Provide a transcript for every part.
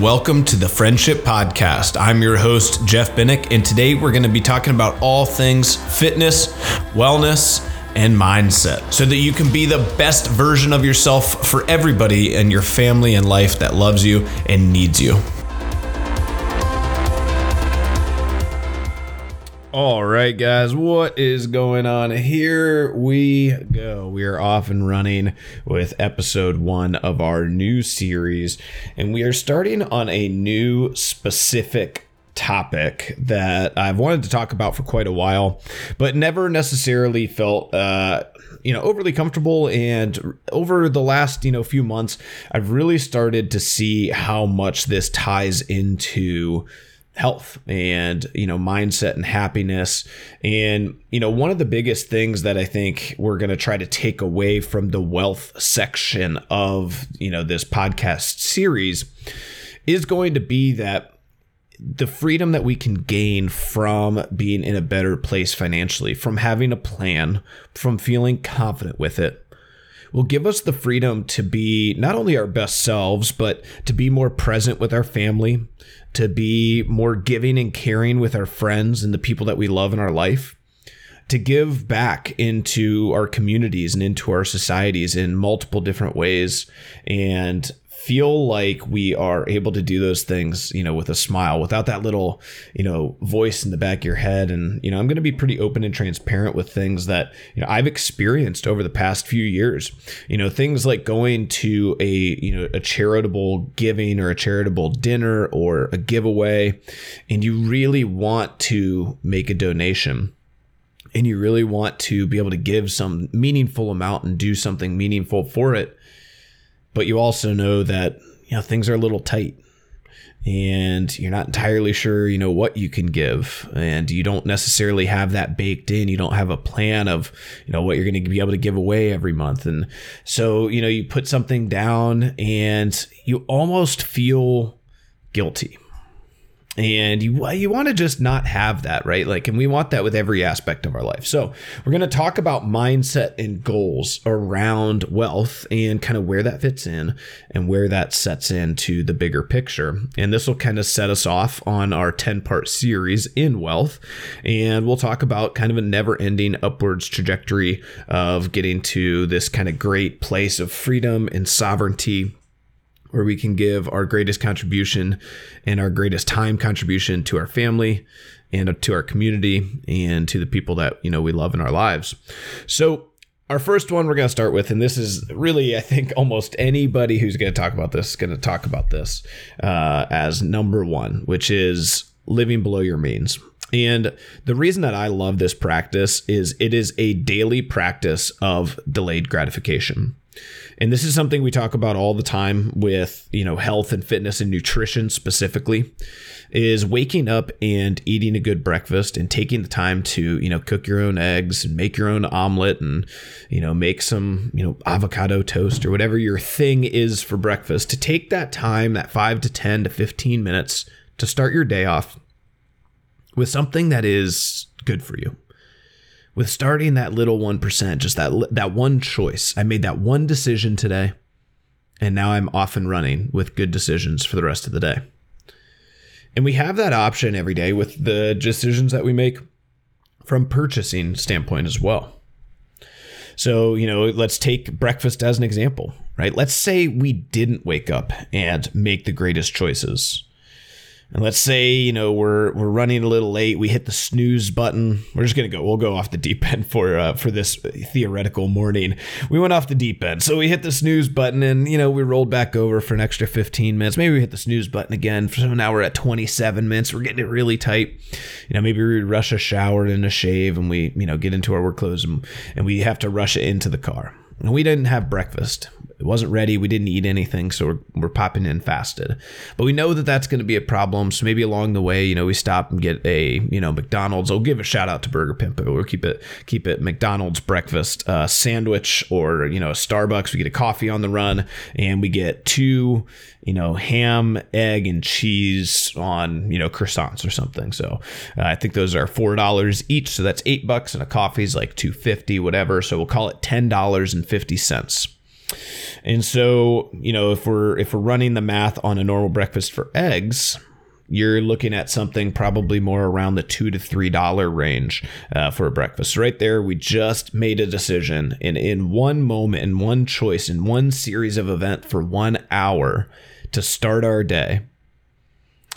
Welcome to the Friendship Podcast. I'm your host, Jeff Binnick, and today we're going to be talking about all things fitness, wellness, and mindset so that you can be the best version of yourself for everybody in your family and life that loves you and needs you. All right, guys, what is going on? Here we go. We are off and running with episode one of our new series, and we are starting on a new specific topic that I've wanted to talk about for quite a while, but never necessarily felt, uh, you know, overly comfortable. And over the last, you know, few months, I've really started to see how much this ties into health and you know mindset and happiness. And you know one of the biggest things that i think we're going to try to take away from the wealth section of you know this podcast series is going to be that the freedom that we can gain from being in a better place financially from having a plan from feeling confident with it will give us the freedom to be not only our best selves, but to be more present with our family, to be more giving and caring with our friends and the people that we love in our life, to give back into our communities and into our societies in multiple different ways. And feel like we are able to do those things, you know, with a smile, without that little, you know, voice in the back of your head. And, you know, I'm going to be pretty open and transparent with things that, you know, I've experienced over the past few years. You know, things like going to a, you know, a charitable giving or a charitable dinner or a giveaway, and you really want to make a donation and you really want to be able to give some meaningful amount and do something meaningful for it but you also know that you know things are a little tight. And you're not entirely sure you know what you can give. And you don't necessarily have that baked in. You don't have a plan of you know what you're going to be able to give away every month. And so you know you put something down and you almost feel guilty and you you want to just not have that right? Like and we want that with every aspect of our life. So we're going to talk about mindset and goals around wealth and kind of where that fits in and where that sets into the bigger picture. And this will kind of set us off on our 10 part series in wealth. And we'll talk about kind of a never ending upwards trajectory of getting to this kind of great place of freedom and sovereignty where we can give our greatest contribution and our greatest time contribution to our family and to our community and to the people that you know we love in our lives. So our first one we're going to start with, and this is really, I think, almost anybody who's going to talk about this is going to talk about this uh, as number one, which is living below your means. And the reason that I love this practice is it is a daily practice of delayed gratification and this is something we talk about all the time with you know health and fitness and nutrition specifically is waking up and eating a good breakfast and taking the time to you know cook your own eggs and make your own omelet and you know make some you know avocado toast or whatever your thing is for breakfast to take that time that 5 to 10 to 15 minutes to start your day off with something that is good for you with starting that little 1%, just that that one choice. I made that one decision today and now I'm off and running with good decisions for the rest of the day. And we have that option every day with the decisions that we make from purchasing standpoint as well. So, you know, let's take breakfast as an example, right? Let's say we didn't wake up and make the greatest choices and let's say, you know, we're we're running a little late. We hit the snooze button. We're just gonna go. We'll go off the deep end for uh, for this theoretical morning. We went off the deep end, so we hit the snooze button, and you know, we rolled back over for an extra 15 minutes. Maybe we hit the snooze button again. So now we're at 27 minutes. We're getting it really tight. You know, maybe we rush a shower and a shave, and we you know get into our work clothes, and, and we have to rush it into the car. And we didn't have breakfast. It wasn't ready. We didn't eat anything, so we're, we're popping in fasted. But we know that that's going to be a problem. So maybe along the way, you know, we stop and get a you know McDonald's. I'll give a shout out to Burger Pimp, but we'll keep it keep it McDonald's breakfast uh, sandwich or you know a Starbucks. We get a coffee on the run, and we get two you know ham, egg, and cheese on you know croissants or something. So uh, I think those are four dollars each. So that's eight bucks, and a coffee is like two fifty, whatever. So we'll call it ten dollars and fifty cents And so, you know, if we're if we're running the math on a normal breakfast for eggs, you're looking at something probably more around the two to three dollar range uh, for a breakfast. Right there, we just made a decision, and in one moment, in one choice, in one series of event for one hour to start our day,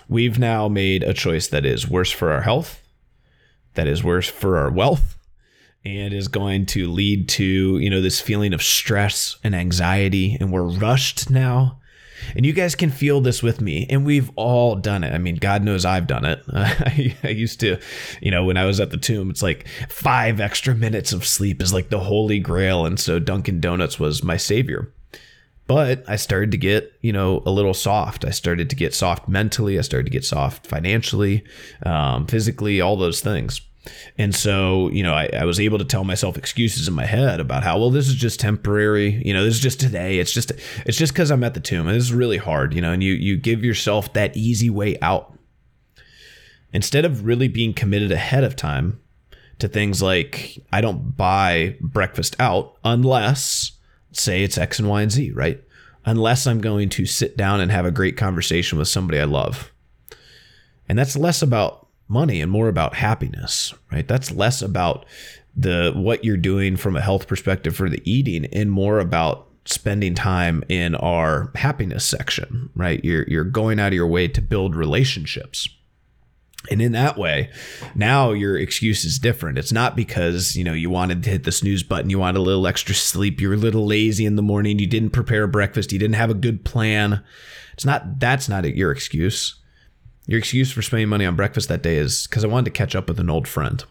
we've now made a choice that is worse for our health, that is worse for our wealth, and is going to lead to you know this feeling of stress and anxiety, and we're rushed now and you guys can feel this with me, and we've all done it. I mean, God knows I've done it. I, I used to, you know, when I was at the tomb, it's like five extra minutes of sleep is like the holy grail. And so Dunkin' Donuts was my savior. But I started to get, you know, a little soft. I started to get soft mentally. I started to get soft financially, um, physically, all those things. And so, you know, I, I, was able to tell myself excuses in my head about how, well, this is just temporary. You know, this is just today. It's just, it's just because I'm at the tomb. And this is really hard, you know, and you, you give yourself that easy way out. Instead of really being committed ahead of time to things like, I don't buy breakfast out unless, say, it's X and Y and Z, right? Unless I'm going to sit down and have a great conversation with somebody I love. And that's less about money and more about happiness, right? That's less about the what you're doing from a health perspective for the eating and more about spending time in our happiness section, right? You're you're going out of your way to build relationships. And in that way, now your excuse is different. It's not because, you know, you wanted to hit the snooze button, you wanted a little extra sleep, you were a little lazy in the morning, you didn't prepare breakfast, you didn't have a good plan. It's not that's not your excuse. Your excuse for spending money on breakfast that day is because I wanted to catch up with an old friend.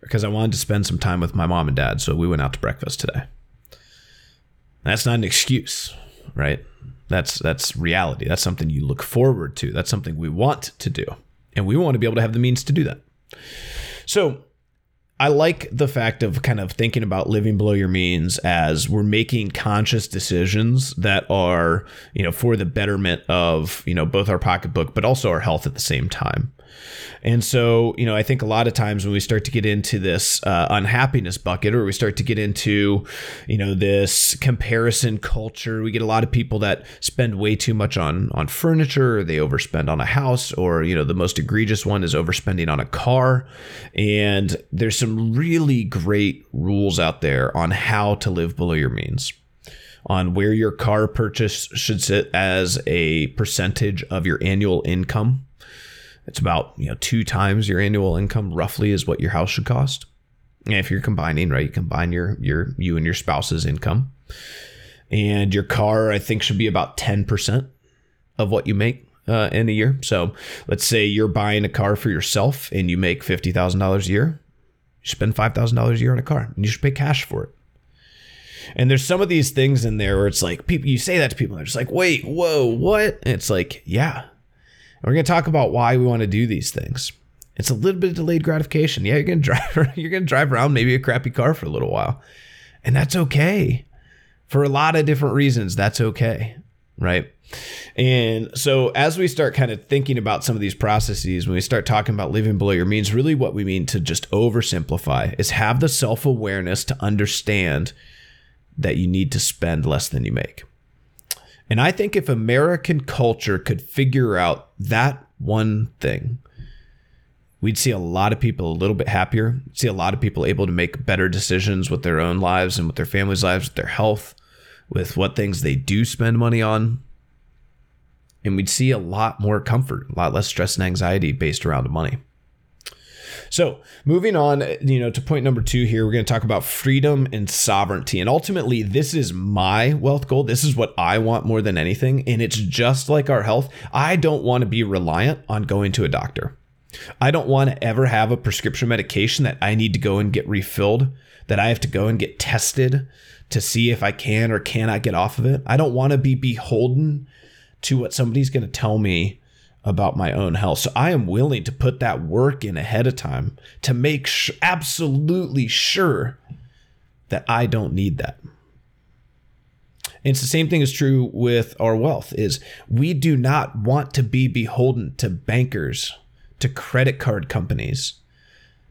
Because I wanted to spend some time with my mom and dad, so we went out to breakfast today. That's not an excuse, right? That's that's reality. That's something you look forward to. That's something we want to do. And we want to be able to have the means to do that. So I like the fact of kind of thinking about living below your means as we're making conscious decisions that are, you know, for the betterment of, you know, both our pocketbook, but also our health at the same time. And so, you know, I think a lot of times when we start to get into this uh, unhappiness bucket or we start to get into, you know, this comparison culture, we get a lot of people that spend way too much on on furniture, they overspend on a house, or, you know, the most egregious one is overspending on a car. And there's some really great rules out there on how to live below your means on where your car purchase should sit as a percentage of your annual income it's about you know two times your annual income roughly is what your house should cost. And if you're combining, right, you combine your your you and your spouse's income, and your car I think should be about ten percent of what you make uh, in a year. So let's say you're buying a car for yourself and you make fifty thousand dollars a year. You spend five thousand dollars a year on a car, and you should pay cash for it. And there's some of these things in there where it's like people you say that to people, and they're just like, wait, whoa, what? And it's like, yeah, we're going to talk about why we want to do these things. It's a little bit of delayed gratification. Yeah, you're going to drive you're going to drive around maybe a crappy car for a little while. And that's okay. For a lot of different reasons, that's okay, right? And so as we start kind of thinking about some of these processes, when we start talking about living below your means, really what we mean to just oversimplify is have the self-awareness to understand that you need to spend less than you make. And I think if American culture could figure out that one thing, we'd see a lot of people a little bit happier, see a lot of people able to make better decisions with their own lives and with their families' lives, with their health, with what things they do spend money on. And we'd see a lot more comfort, a lot less stress and anxiety based around money. So, moving on, you know, to point number 2 here, we're going to talk about freedom and sovereignty. And ultimately, this is my wealth goal. This is what I want more than anything, and it's just like our health. I don't want to be reliant on going to a doctor. I don't want to ever have a prescription medication that I need to go and get refilled, that I have to go and get tested to see if I can or cannot get off of it. I don't want to be beholden to what somebody's going to tell me about my own health. So I am willing to put that work in ahead of time to make sh- absolutely sure that I don't need that. And it's the same thing is true with our wealth is we do not want to be beholden to bankers, to credit card companies,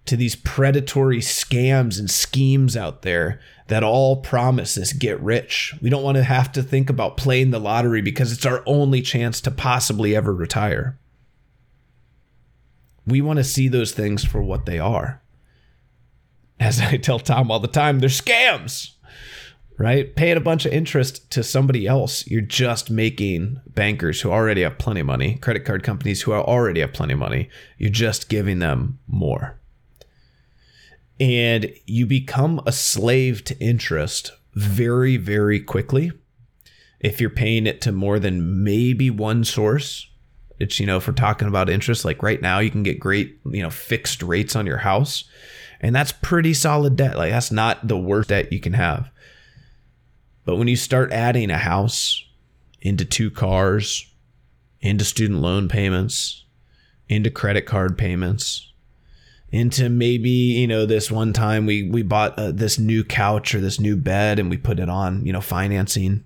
to these predatory scams and schemes out there that all promise this get rich. We don't want to have to think about playing the lottery because it's our only chance to possibly ever retire. We want to see those things for what they are. As I tell Tom all the time, they're scams, right? Paying a bunch of interest to somebody else, you're just making bankers who already have plenty of money, credit card companies who already have plenty of money, you're just giving them more and you become a slave to interest very, very quickly. If you're paying it to more than maybe one source, it's, you know, if we're talking about interest, like right now, you can get great, you know, fixed rates on your house. And that's pretty solid debt. Like, that's not the worst debt you can have. But when you start adding a house into two cars, into student loan payments, into credit card payments, into maybe you know this one time we we bought uh, this new couch or this new bed and we put it on you know financing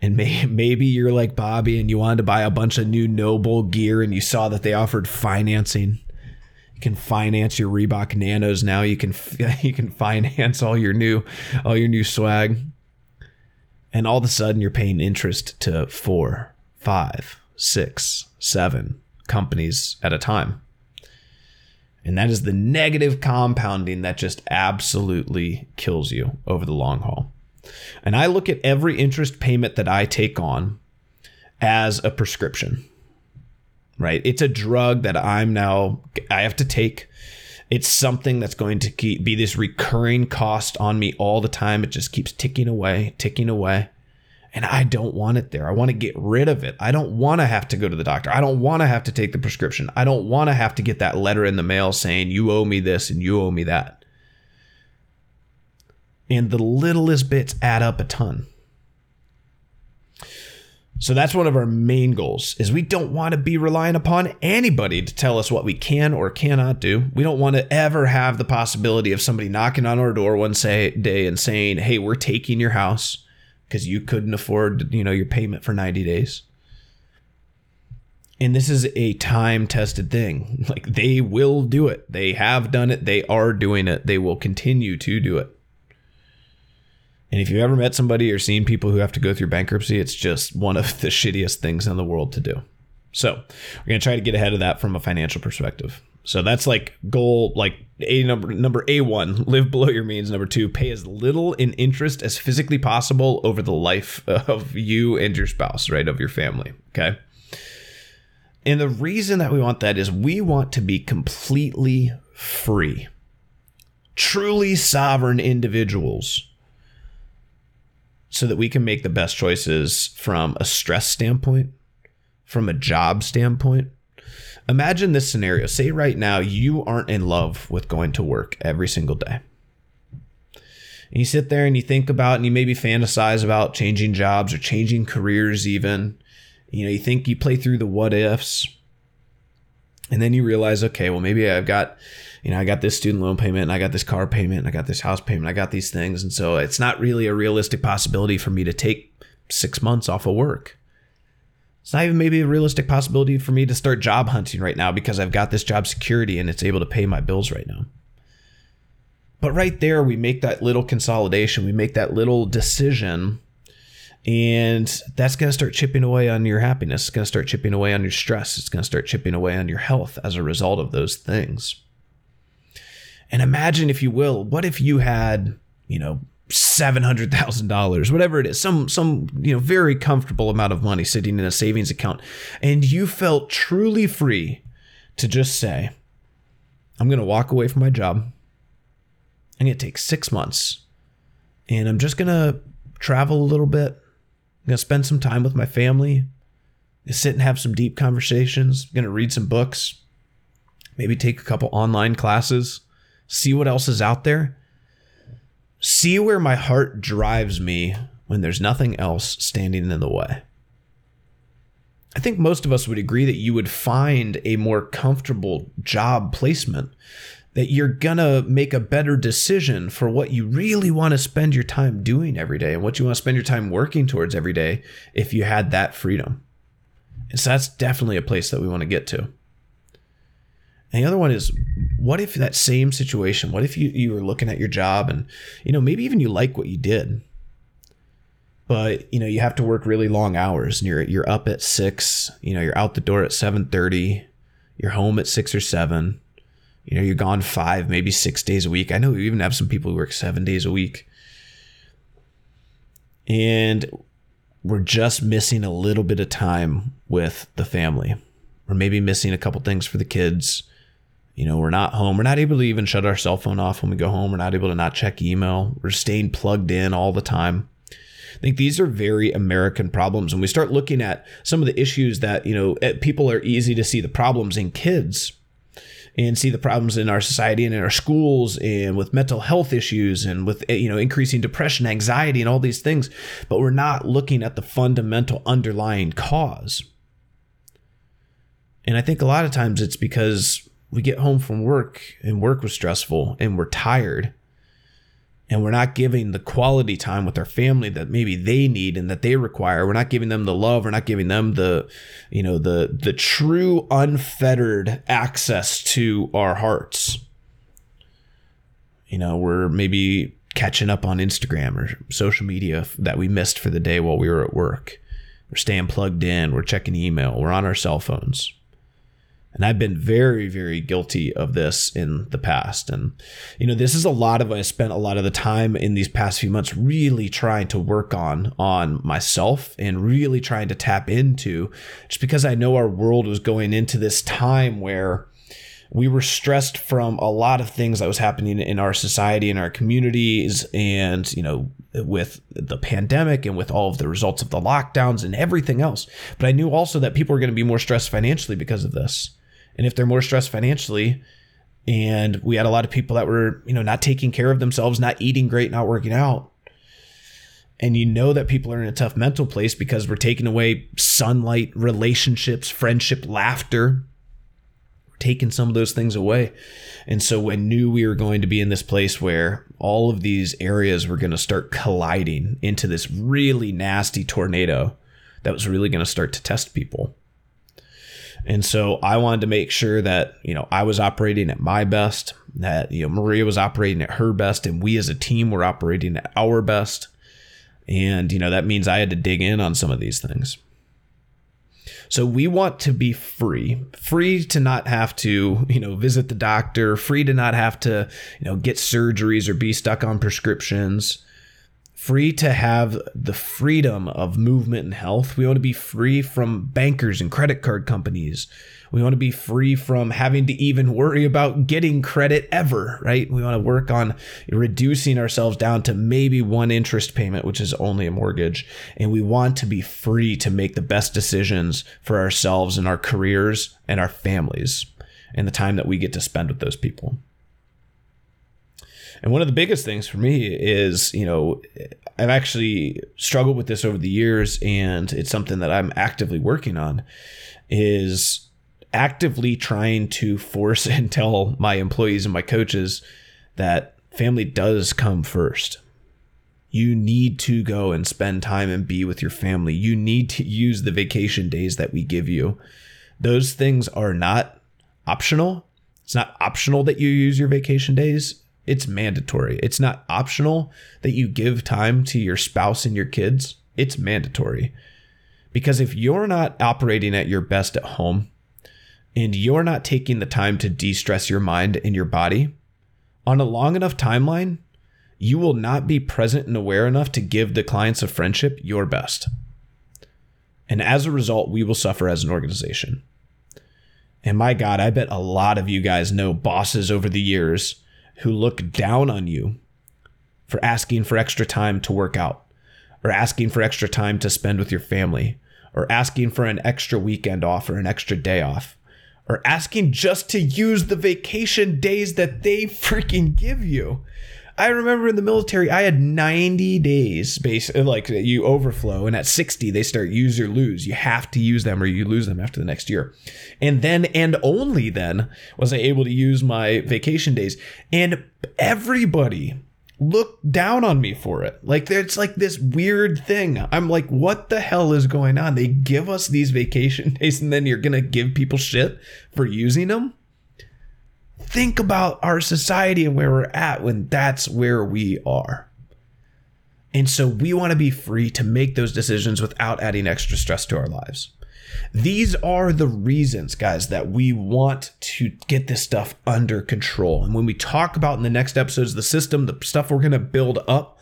and may, maybe you're like Bobby and you wanted to buy a bunch of new NOBULL gear and you saw that they offered financing. You can finance your Reebok Nanos now. You can you can finance all your new all your new swag. And all of a sudden you're paying interest to four, five, six, seven companies at a time. And that is the negative compounding that just absolutely kills you over the long haul. And I look at every interest payment that I take on as a prescription, right? It's a drug that I'm now, I have to take. It's something that's going to keep, be this recurring cost on me all the time. It just keeps ticking away, ticking away. And I don't want it there. I want to get rid of it. I don't want to have to go to the doctor. I don't want to have to take the prescription. I don't want to have to get that letter in the mail saying, you owe me this and you owe me that. And the littlest bits add up a ton. So that's one of our main goals is we don't want to be relying upon anybody to tell us what we can or cannot do. We don't want to ever have the possibility of somebody knocking on our door one say, day and saying, "Hey, we're taking your house because you couldn't afford, you know, your payment for 90 days. And this is a time tested thing. Like they will do it. They have done it. They are doing it. They will continue to do it. And if you've ever met somebody or seen people who have to go through bankruptcy, it's just one of the shittiest things in the world to do. So we're going to try to get ahead of that from a financial perspective. So that's like goal like a number number A1, live below your means. Number 2, pay as little in interest as physically possible over the life of you and your spouse, right? Of your family, okay? And the reason that we want that is we want to be completely free. Truly sovereign individuals so that we can make the best choices from a stress standpoint, from a job standpoint, Imagine this scenario. Say right now you aren't in love with going to work every single day. And you sit there and you think about and you maybe fantasize about changing jobs or changing careers even. You know, you think you play through the what ifs. And then you realize, okay, well maybe I've got you know, I got this student loan payment and I got this car payment and I got this house payment. I got these things. And so it's not really a realistic possibility for me to take six months off of work. It's not even maybe a realistic possibility for me to start job hunting right now because I've got this job security and it's able to pay my bills right now. But right there, we make that little consolidation, we make that little decision, and that's going to start chipping away on your happiness. It's going to start chipping away on your stress. It's going to start chipping away on your health as a result of those things. And imagine, if you will, what if you had, you know, seven hundred thousand dollars, whatever it is, some some you know very comfortable amount of money sitting in a savings account, and you felt truly free to just say, "I'm going to walk away from my job. I'm going to take six months, and I'm just going to travel a little bit. I'm going to spend some time with my family, sit and have some deep conversations. I'm going to read some books, maybe take a couple online classes, see what else is out there." See where my heart drives me when there's nothing else standing in the way. I think most of us would agree that you would find a more comfortable job placement, that you're gonna make a better decision for what you really want to spend your time doing every day and what you want to spend your time working towards every day if you had that freedom. And so that's definitely a place that we want to get to. And the other one is what if that same situation, what if you, you were looking at your job and, you know, maybe even you like what you did, but you know, you have to work really long hours and you're, you're up at six, you know, you're out the door at 730, you're home at six or seven, you know, you're gone five, maybe six days a week. I know we even have some people who work seven days a week. And we're just missing a little bit of time with the family. We're maybe missing a couple things for the kids. You know, we're not home. We're not able to even shut our cell phone off when we go home. We're not able to not check email. We're staying plugged in all the time. I think these are very American problems. When we start looking at some of the issues that, you know, eh, people are easy to see the problems in kids and see the problems in our society and in our schools and with mental health issues and with eh, you know increasing depression anxiety and all these things but we're not looking at the fundamental underlying cause and i think a lot of times it's because we get home from work and work was stressful and we're tired and we're not giving the quality time with our family that maybe they need and that they require. We're not giving them the love. We're not giving them the you know the the true unfettered access to our hearts. You know we're maybe catching up on instagram or social media that we missed for the day while we were at work. We're staying plugged in. We're checking email. We're on our cell phones and I've been very, very guilty of this in the past. And, you know, this is a lot of I spent a lot of the time in these past few months really trying to work on on myself and really trying to tap into just because I know our world was going into this time where we were stressed from a lot of things that was happening in our society and our communities and you know with the pandemic and with all of the results of the lockdowns and everything else but i knew also that people were going to be more stressed financially because of this and if they're more stressed financially, and we had a lot of people that were, you know, not taking care of themselves, not eating great, not working out. And you know that people are in a tough mental place because we're taking away sunlight, relationships, friendship, laughter. We're taking some of those things away. And so I knew we were going to be in this place where all of these areas were going to start colliding into this really nasty tornado that was really going to start to test people. And so I wanted to make sure that, you know, I was operating at my best, that, you know, Maria was operating at her best, and we as a team were operating at our best. And, you know, that means I had to dig in on some of these things. So we want to be free, free to not have to, you know, visit the doctor, free to not have to, you know, get surgeries or be stuck on prescriptions free to have the freedom of movement and health. We want to be free from bankers and credit card companies. We want to be free from having to even worry about getting credit ever, right? We want to work on reducing ourselves down to maybe one interest payment, which is only a mortgage. And we want to be free to make the best decisions for ourselves and our careers and our families and the time that we get to spend with those people. And one of the biggest things for me is, you know, I've actually struggled with this over the years, and it's something that I'm actively working on, is actively trying to force and tell my employees and my coaches that family does come first. You need to go and spend time and be with your family. You need to use the vacation days that we give you. Those things are not optional. It's not optional that you use your vacation days it's mandatory. It's not optional that you give time to your spouse and your kids. It's mandatory. Because if you're not operating at your best at home and you're not taking the time to de stress your mind and your body on a long enough timeline, you will not be present and aware enough to give the clients of friendship your best. And as a result, we will suffer as an organization. And my God, I bet a lot of you guys know bosses over the years who look down on you for asking for extra time to work out, or asking for extra time to spend with your family, or asking for an extra weekend off or an extra day off, or asking just to use the vacation days that they freaking give you. I remember in the military, I had 90 days, base like you overflow, and at 60 they start use or lose. You have to use them, or you lose them after the next year. And then, and only then, was I able to use my vacation days. And everybody looked down on me for it. Like it's like this weird thing. I'm like, what the hell is going on? They give us these vacation days, and then you're gonna give people shit for using them. Think about our society and where we're at when that's where we are. And so we want to be free to make those decisions without adding extra stress to our lives. These are the reasons, guys, that we want to get this stuff under control. And when we talk about in the next episodes the system, the stuff we're going to build up,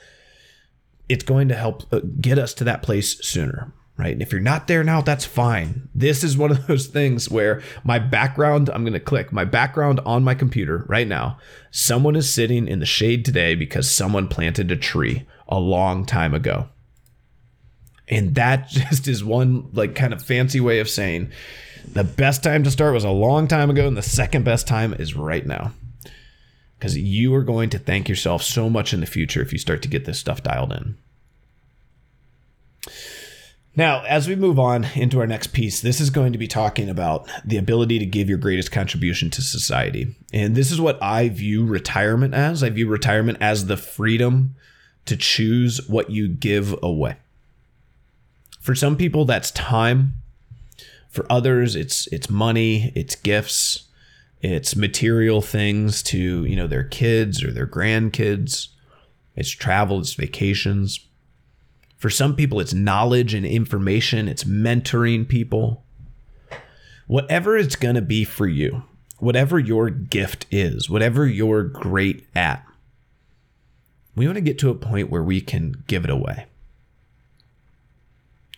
it's going to help uh, get us to that place sooner right? And if you're not there now, that's fine. This is one of those things where my background, I'm going to click my background on my computer right now. Someone is sitting in the shade today because someone planted a tree a long time ago. And that just is one like kind of fancy way of saying the best time to start was a long time ago and the second best time is right now. Cuz you are going to thank yourself so much in the future if you start to get this stuff dialed in. Now, as we move on into our next piece, this is going to be talking about the ability to give your greatest contribution to society. And this is what I view retirement as. I view retirement as the freedom to choose what you give away. For some people that's time. For others it's it's money, it's gifts, it's material things to, you know, their kids or their grandkids. It's travel, it's vacations. For some people it's knowledge and information, it's mentoring people. Whatever it's going to be for you, whatever your gift is, whatever you're great at, we want to get to a point where we can give it away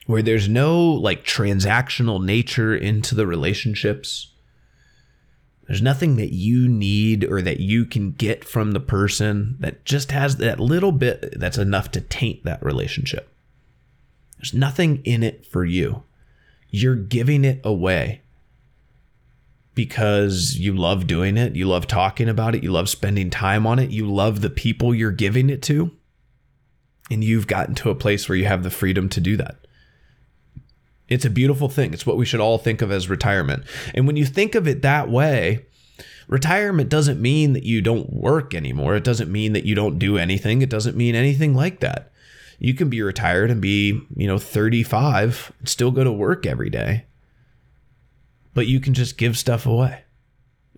where there's no like transactional nature into the relationships. There's nothing that you need or that you can get from the person that just has that little bit that's enough to taint that relationship. There's nothing in it for you. You're giving it away because you love doing it, you love talking about it, you love spending time on it, you love the people you're giving it to. And you've gotten to a place where you have the freedom to do that. It's a beautiful thing. It's what we should all think of as retirement. And when you think of it that way, retirement doesn't mean that you don't work anymore. It doesn't mean that you don't do anything. It doesn't mean anything like that. You can be retired and be, you know, 35 and still go to work every day. But you can just give stuff away.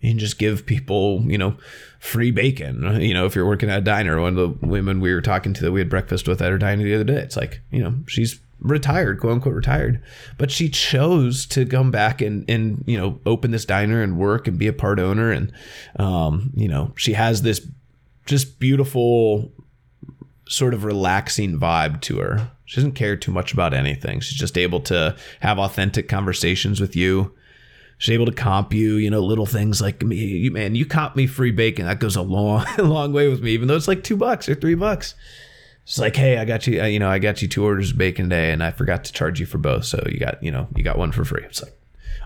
You can just give people, you know, free bacon. You know, if you're working at a diner, one of the women we were talking to that we had breakfast with at her diner the other day, it's like, you know, she's retired, quote unquote retired, but she chose to come back and and you know open this diner and work and be a part owner and um, you know she has this just beautiful sort of relaxing vibe to her. She doesn't care too much about anything. She's just able to have authentic conversations with you. She's able to comp you, you know, little things like me, man, you comp me free bacon. That goes a long, long way with me, even though it's like two bucks or three bucks. It's like, hey, I got you, uh, you know, I got you two orders of bacon day, and I forgot to charge you for both, so you got, you know, you got one for free. It's like,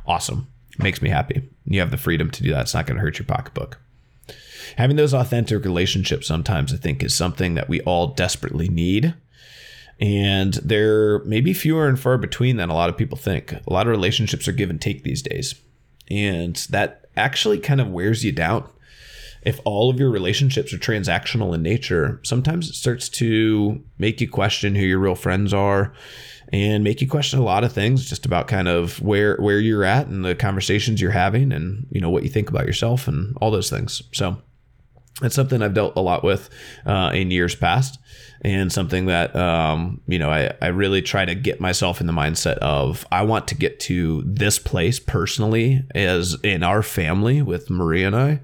awesome, makes me happy. You have the freedom to do that. It's not going to hurt your pocketbook. Having those authentic relationships sometimes, I think, is something that we all desperately need. And they're maybe fewer and far between than a lot of people think. A lot of relationships are give and take these days. And that actually kind of wears you down if all of your relationships are transactional in nature, sometimes it starts to make you question who your real friends are and make you question a lot of things just about kind of where where you're at and the conversations you're having and you know what you think about yourself and all those things. So that's something I've dealt a lot with uh, in years past, and something that um, you know I, I really try to get myself in the mindset of I want to get to this place personally as in our family with Maria and I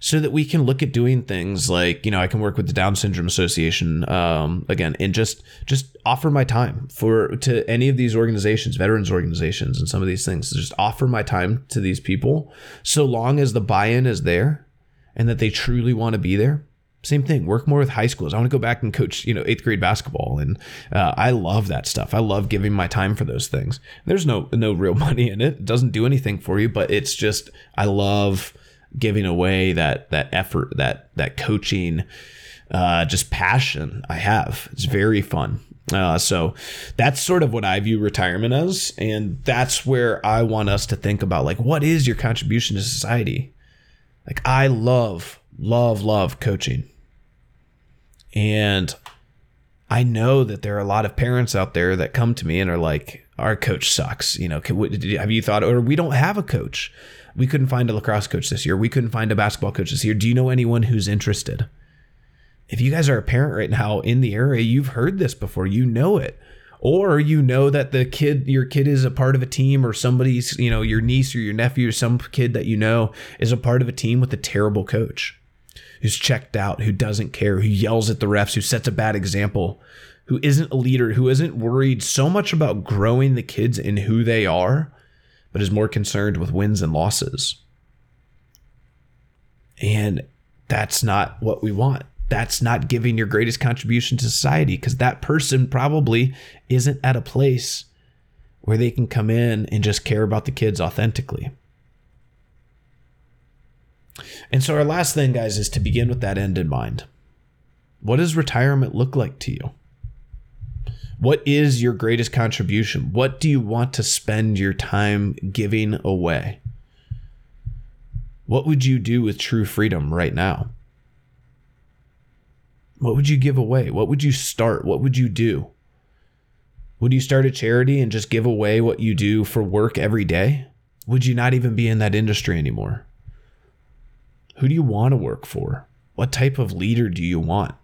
so that we can look at doing things like you know I can work with the Down Syndrome Association um, again and just just offer my time for to any of these organizations, veterans organizations, and some of these things. Just offer my time to these people, so long as the buy-in is there, and that they truly want to be there. Same thing. Work more with high schools. I want to go back and coach, you know, eighth grade basketball, and uh, I love that stuff. I love giving my time for those things. There's no no real money in it. It doesn't do anything for you, but it's just I love giving away that that effort, that that coaching, uh, just passion I have. It's very fun. Uh, so that's sort of what I view retirement as, and that's where I want us to think about like what is your contribution to society. Like I love, love, love coaching, and I know that there are a lot of parents out there that come to me and are like, our coach sucks. You know, have you thought, or we don't have a coach? We couldn't find a lacrosse coach this year. We couldn't find a basketball coach this year. Do you know anyone who's interested? If you guys are a parent right now in the area, you've heard this before. You know it or you know that the kid your kid is a part of a team or somebody's you know your niece or your nephew or some kid that you know is a part of a team with a terrible coach who's checked out who doesn't care who yells at the refs who sets a bad example who isn't a leader who isn't worried so much about growing the kids in who they are but is more concerned with wins and losses and that's not what we want that's not giving your greatest contribution to society because that person probably isn't at a place where they can come in and just care about the kids authentically. And so, our last thing, guys, is to begin with that end in mind. What does retirement look like to you? What is your greatest contribution? What do you want to spend your time giving away? What would you do with true freedom right now? What would you give away? What would you start? What would you do? Would you start a charity and just give away what you do for work every day? Would you not even be in that industry anymore? Who do you want to work for? What type of leader do you want?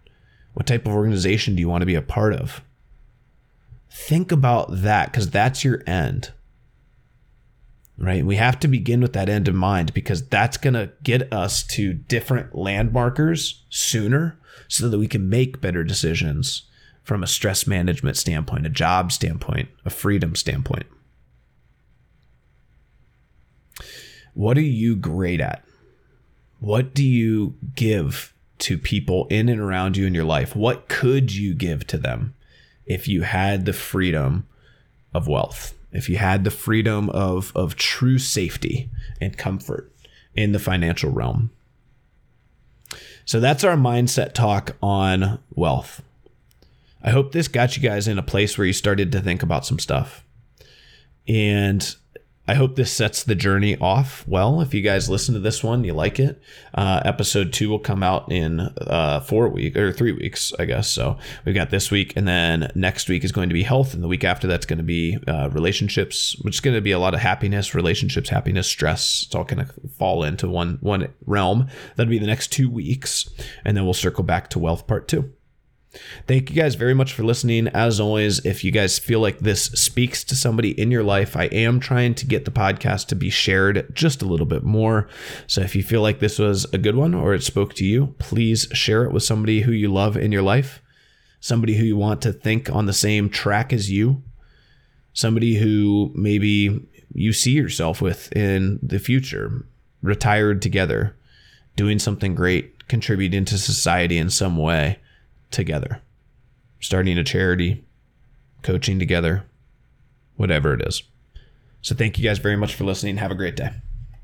What type of organization do you want to be a part of? Think about that because that's your end. Right? We have to begin with that end in mind because that's going to get us to different landmarkers sooner so that we can make better decisions from a stress management standpoint, a job standpoint, a freedom standpoint. What are you great at? What do you give to people in and around you in your life? What could you give to them if you had the freedom of wealth? If you had the freedom of, of true safety and comfort in the financial realm? So that's our mindset talk on wealth. I hope this got you guys in a place where you started to think about some stuff. And I hope this sets the journey off well. If you guys listen to this one, you like it. Uh, episode two will come out in uh, four weeks or three weeks, I guess. So we've got this week, and then next week is going to be health, and the week after that's going to be uh, relationships, which is going to be a lot of happiness, relationships, happiness, stress. It's all going to fall into one one realm. That'll be the next two weeks, and then we'll circle back to wealth part two. Thank you guys very much for listening. As always, if you guys feel like this speaks to somebody in your life, I am trying to get the podcast to be shared just a little bit more. So if you feel like this was a good one or it spoke to you, please share it with somebody who you love in your life, somebody who you want to think on the same track as you, somebody who maybe you see yourself with in the future, retired together, doing something great, contributing to society in some way together, starting a charity, coaching together, whatever it is. So, thank you guys very much for listening. Have a great day.